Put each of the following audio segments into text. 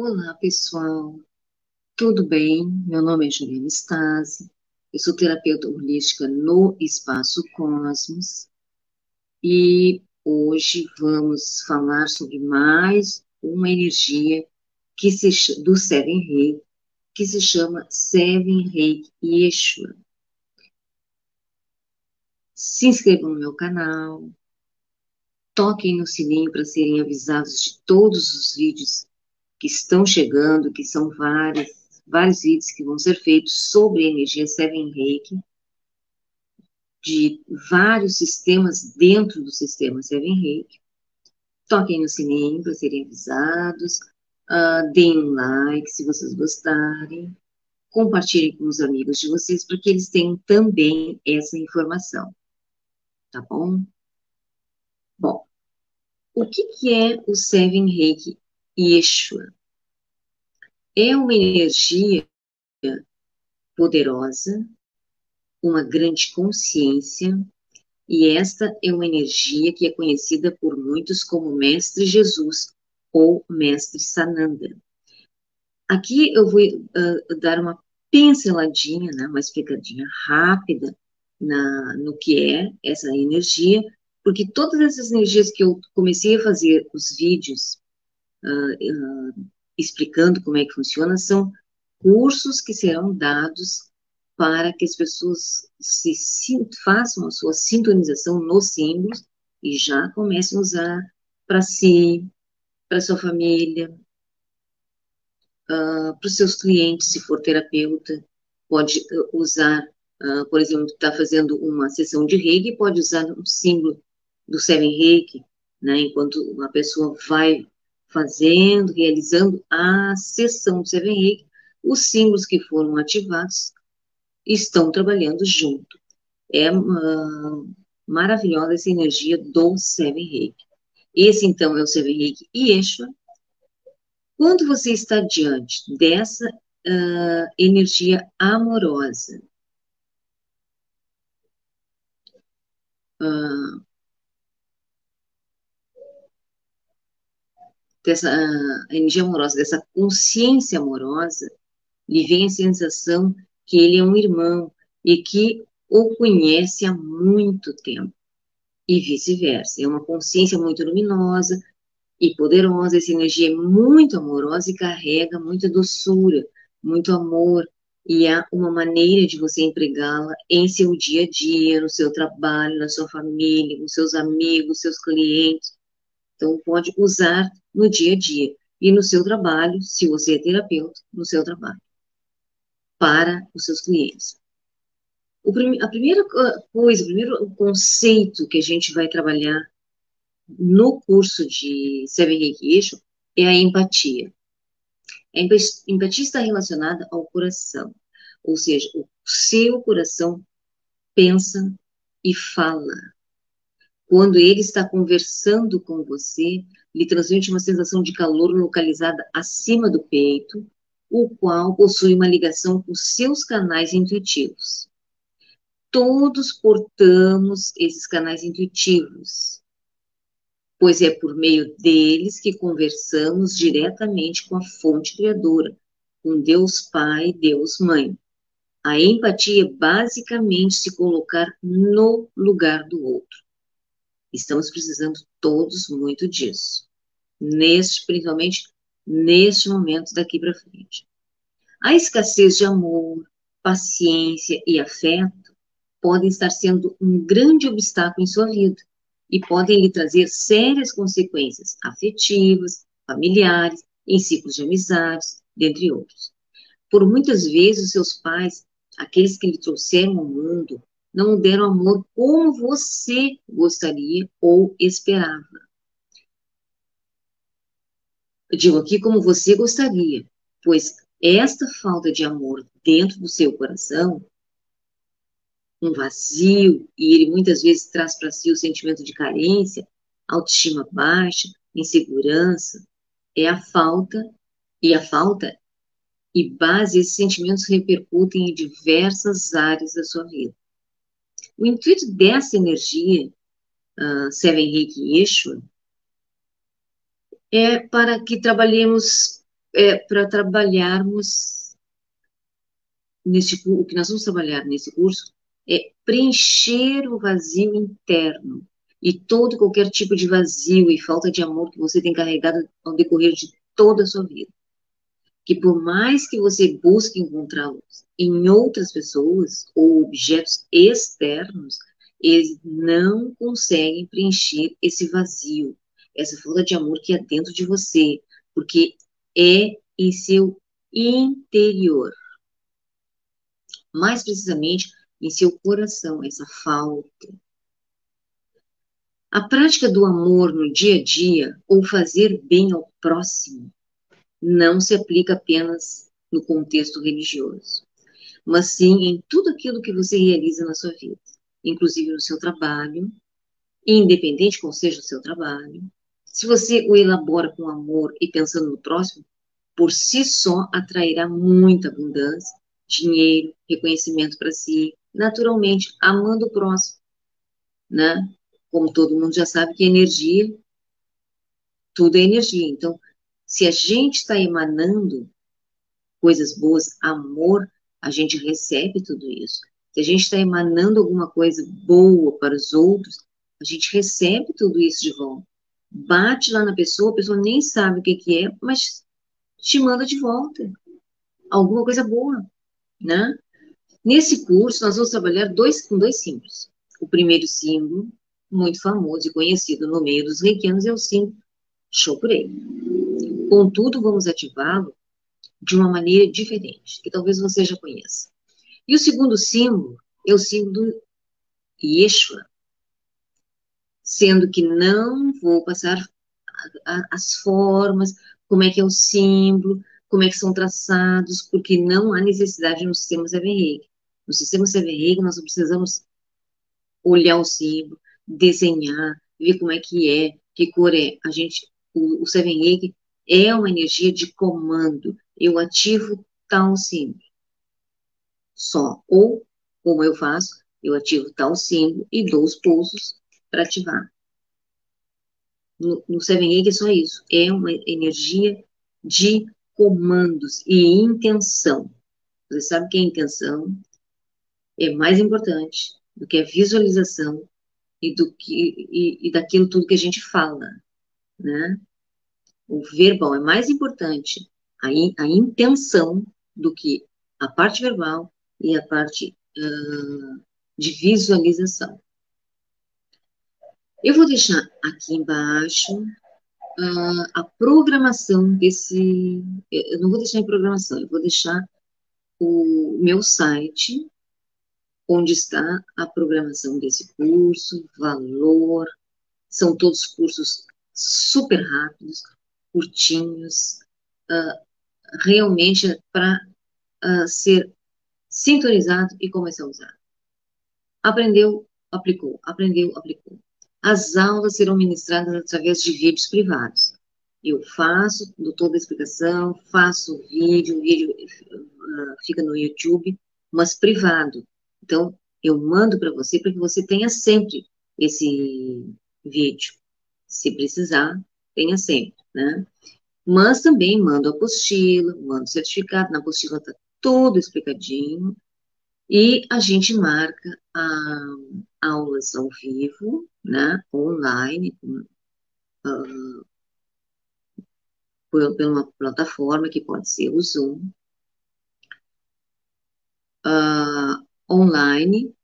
Olá, pessoal. Tudo bem? Meu nome é Juliana Stasi. Eu sou terapeuta holística no Espaço Cosmos. E hoje vamos falar sobre mais uma energia que se, do Seven Rei, que se chama Seven Rei Yeshua. Se inscrevam no meu canal, toquem no sininho para serem avisados de todos os vídeos que estão chegando, que são vários, vários vídeos que vão ser feitos sobre a energia Seven Reiki, de vários sistemas dentro do sistema Seven Reiki. Toquem no sininho para serem avisados, uh, deem um like se vocês gostarem, compartilhem com os amigos de vocês para que eles tenham também essa informação. Tá bom? Bom, o que, que é o Seven Reiki Yeshua. É uma energia poderosa, uma grande consciência, e esta é uma energia que é conhecida por muitos como Mestre Jesus ou Mestre Sananda. Aqui eu vou uh, dar uma pinceladinha, né, uma explicadinha rápida na, no que é essa energia, porque todas essas energias que eu comecei a fazer os vídeos uh, explicando como é que funciona, são cursos que serão dados para que as pessoas se façam a sua sintonização nos símbolos e já comecem a usar para si, para sua família, uh, para os seus clientes, se for terapeuta, pode usar, uh, por exemplo, está fazendo uma sessão de reiki, pode usar um símbolo do Seven Reiki, né, enquanto a pessoa vai fazendo, realizando a sessão do Seven Reiki, os símbolos que foram ativados estão trabalhando junto. É uh, maravilhosa essa energia do Seven Reiki. Esse, então, é o Seven Reiki Yeshua. Quando você está diante dessa uh, energia amorosa, uh, dessa energia amorosa, dessa consciência amorosa, lhe vem a sensação que ele é um irmão e que o conhece há muito tempo. E vice-versa. É uma consciência muito luminosa e poderosa, essa energia é muito amorosa e carrega muita doçura, muito amor, e há uma maneira de você empregá-la em seu dia a dia, no seu trabalho, na sua família, com seus amigos, seus clientes. Então, pode usar no dia a dia e no seu trabalho, se você é terapeuta, no seu trabalho, para os seus clientes. Prim a primeira coisa, o primeiro conceito que a gente vai trabalhar no curso de Seven Reiki é a empatia. A empatia está relacionada ao coração, ou seja, o seu coração pensa e fala. Quando ele está conversando com você, lhe transmite uma sensação de calor localizada acima do peito, o qual possui uma ligação com seus canais intuitivos. Todos portamos esses canais intuitivos, pois é por meio deles que conversamos diretamente com a fonte criadora, com Deus Pai, Deus Mãe. A empatia é basicamente se colocar no lugar do outro. Estamos precisando todos muito disso neste, principalmente neste momento daqui para frente. A escassez de amor, paciência e afeto podem estar sendo um grande obstáculo em sua vida e podem lhe trazer sérias consequências afetivas, familiares, em ciclos de amizades, dentre outros. Por muitas vezes, os seus pais, aqueles que lhe trouxeram ao mundo, não deram amor como você gostaria ou esperava. Eu digo aqui como você gostaria, pois esta falta de amor dentro do seu coração, um vazio, e ele muitas vezes traz para si o sentimento de carência, autoestima baixa, insegurança, é a falta, e a falta e base, esses sentimentos repercutem em diversas áreas da sua vida. O intuito dessa energia, uh, Seven Reiki Yeshua, é para que trabalhemos é, para trabalharmos nesse o que nós vamos trabalhar nesse curso é preencher o vazio interno e todo qualquer tipo de vazio e falta de amor que você tem carregado ao decorrer de toda a sua vida. Que por mais que você busque encontrá-los em outras pessoas ou objetos externos, eles não conseguem preencher esse vazio, essa falta de amor que é dentro de você, porque é em seu interior. Mais precisamente, em seu coração, essa falta. A prática do amor no dia a dia, ou fazer bem ao próximo, não se aplica apenas no contexto religioso, mas sim em tudo aquilo que você realiza na sua vida, inclusive no seu trabalho, independente qual seja o seu trabalho. Se você o elabora com amor e pensando no próximo, por si só atrairá muita abundância, dinheiro, reconhecimento para si, naturalmente, amando o próximo, né? Como todo mundo já sabe que energia, tudo é energia. Então, se a gente está emanando coisas boas, amor, a gente recebe tudo isso. Se a gente está emanando alguma coisa boa para os outros, a gente recebe tudo isso de volta. Bate lá na pessoa, a pessoa nem sabe o que, que é, mas te manda de volta. Alguma coisa boa, né? Nesse curso, nós vamos trabalhar dois, com dois símbolos. O primeiro símbolo, muito famoso e conhecido no meio dos reikianos, é o símbolo Shokurei. Contudo, vamos ativá-lo de uma maneira diferente, que talvez você já conheça. E o segundo símbolo é o símbolo Yeshua, sendo que não vou passar as formas, como é que é o símbolo, como é que são traçados, porque não há necessidade no sistema Seven Reiki. No sistema Seven Reiki, nós precisamos olhar o símbolo, desenhar, ver como é que é, que cor é. A gente, o, o Seven Reiki é uma energia de comando. Eu ativo tal símbolo. Só. Ou, como eu faço, eu ativo tal símbolo e dou os pulsos para ativar. No, no Seven Reiki é só isso. É uma energia de comandos e intenção. Você sabe que a intenção é mais importante do que a visualização e do que e, e daquilo tudo que a gente fala, né? O verbal é mais importante a, in, a intenção do que a parte verbal e a parte uh, de visualização. Eu vou deixar aqui embaixo uh, a programação desse. Eu não vou deixar em programação, eu vou deixar o meu site, onde está a programação desse curso, valor, são todos cursos super rápidos, curtinhos, uh, realmente para uh, ser sintonizado e começar a usar. Aprendeu, aplicou, aprendeu, aplicou. As aulas serão ministradas através de vídeos privados. Eu faço, dou toda a explicação, faço o vídeo, o vídeo uh, fica no YouTube, mas privado. Então, eu mando para você para que você tenha sempre esse vídeo. Se precisar, tenha sempre, né? Mas também mando apostila, mando certificado, na apostila está tudo explicadinho, e a gente marca a, aulas ao vivo, né, online, uh, por, por uma plataforma que pode ser o Zoom, uh, online,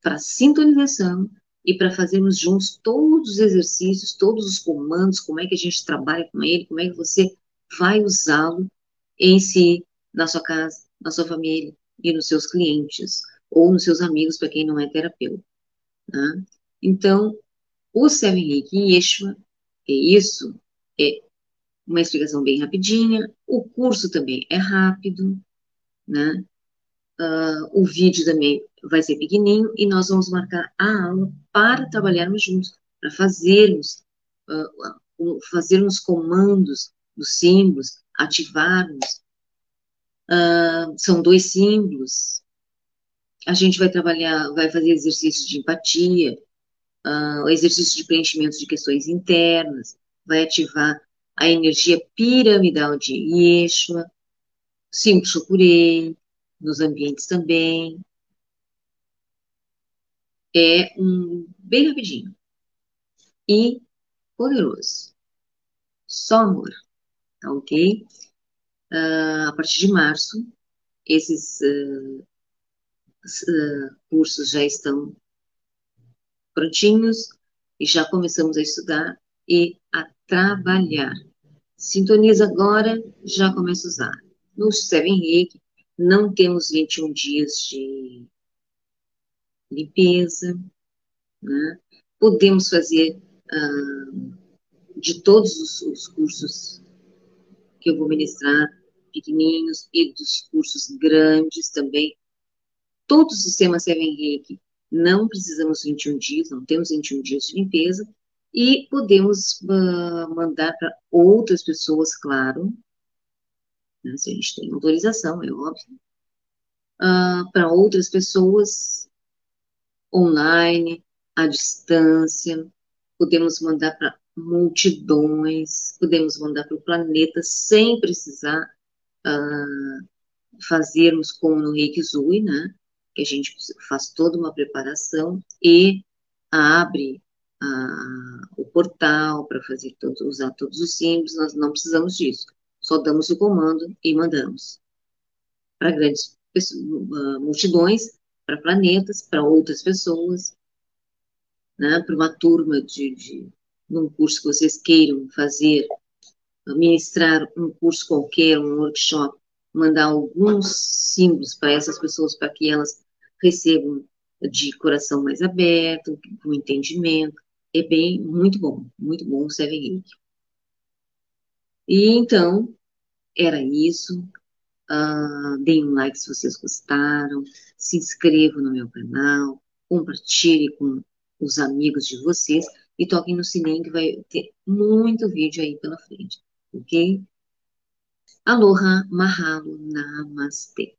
para sintonização e para fazermos juntos todos os exercícios, todos os comandos, como é que a gente trabalha com ele, como é que você vai usá-lo em si, na sua casa, na sua família, e nos seus clientes, ou nos seus amigos, para quem não é terapeuta. Né? Então, o Seven Reiki em Yeshua é isso, é uma explicação bem rapidinha, o curso também é rápido, né? Uh, o vídeo também vai ser pequenininho e nós vamos marcar a aula para trabalharmos juntos, para fazermos, uh, fazermos comandos dos símbolos, ativarmos Uh, são dois símbolos. A gente vai trabalhar, vai fazer exercícios de empatia, uh, exercício de preenchimento de questões internas, vai ativar a energia piramidal de Yeshua, Cinco Chokurei, nos ambientes também. É um bem rapidinho e poderoso. Só amor, tá ok? Uh, a partir de março, esses uh, uh, cursos já estão prontinhos e já começamos a estudar e a trabalhar. Sintoniza agora, já começa a usar. No Seven Reiki, não temos 21 dias de limpeza, né? Podemos fazer uh, de todos os, os, cursos que eu vou ministrar, pequenininhos, e dos cursos grandes também. Todo o sistema Seven Reiki, não precisamos 21 dias, não temos 21 dias de limpeza, e podemos uh, mandar para outras pessoas, claro, né, se a gente tem autorização, é óbvio, uh, para outras pessoas online, à distância, podemos mandar para multidões, podemos mandar para o planeta sem precisar uh, fazermos como no Reiki Zui, né? Que a gente faz toda uma preparação e abre uh, o portal para fazer todo, usar todos os símbolos, nós não precisamos disso. Só damos o comando e mandamos para grandes uh, multidões, para planetas, para outras pessoas, né, para uma turma de, de num curso que vocês queiram fazer, ministrar um curso qualquer, um workshop, mandar alguns símbolos para essas pessoas para que elas recebam de coração mais aberto, com entendimento. É bem, muito bom, muito bom o Seven Reiki. E então, era isso. Uh, deem um like se vocês gostaram, se inscrevam no meu canal, compartilhe com os amigos de vocês e toquem no sininho que vai ter muito vídeo aí pela frente, ok? Aloha, mahalo, namastê.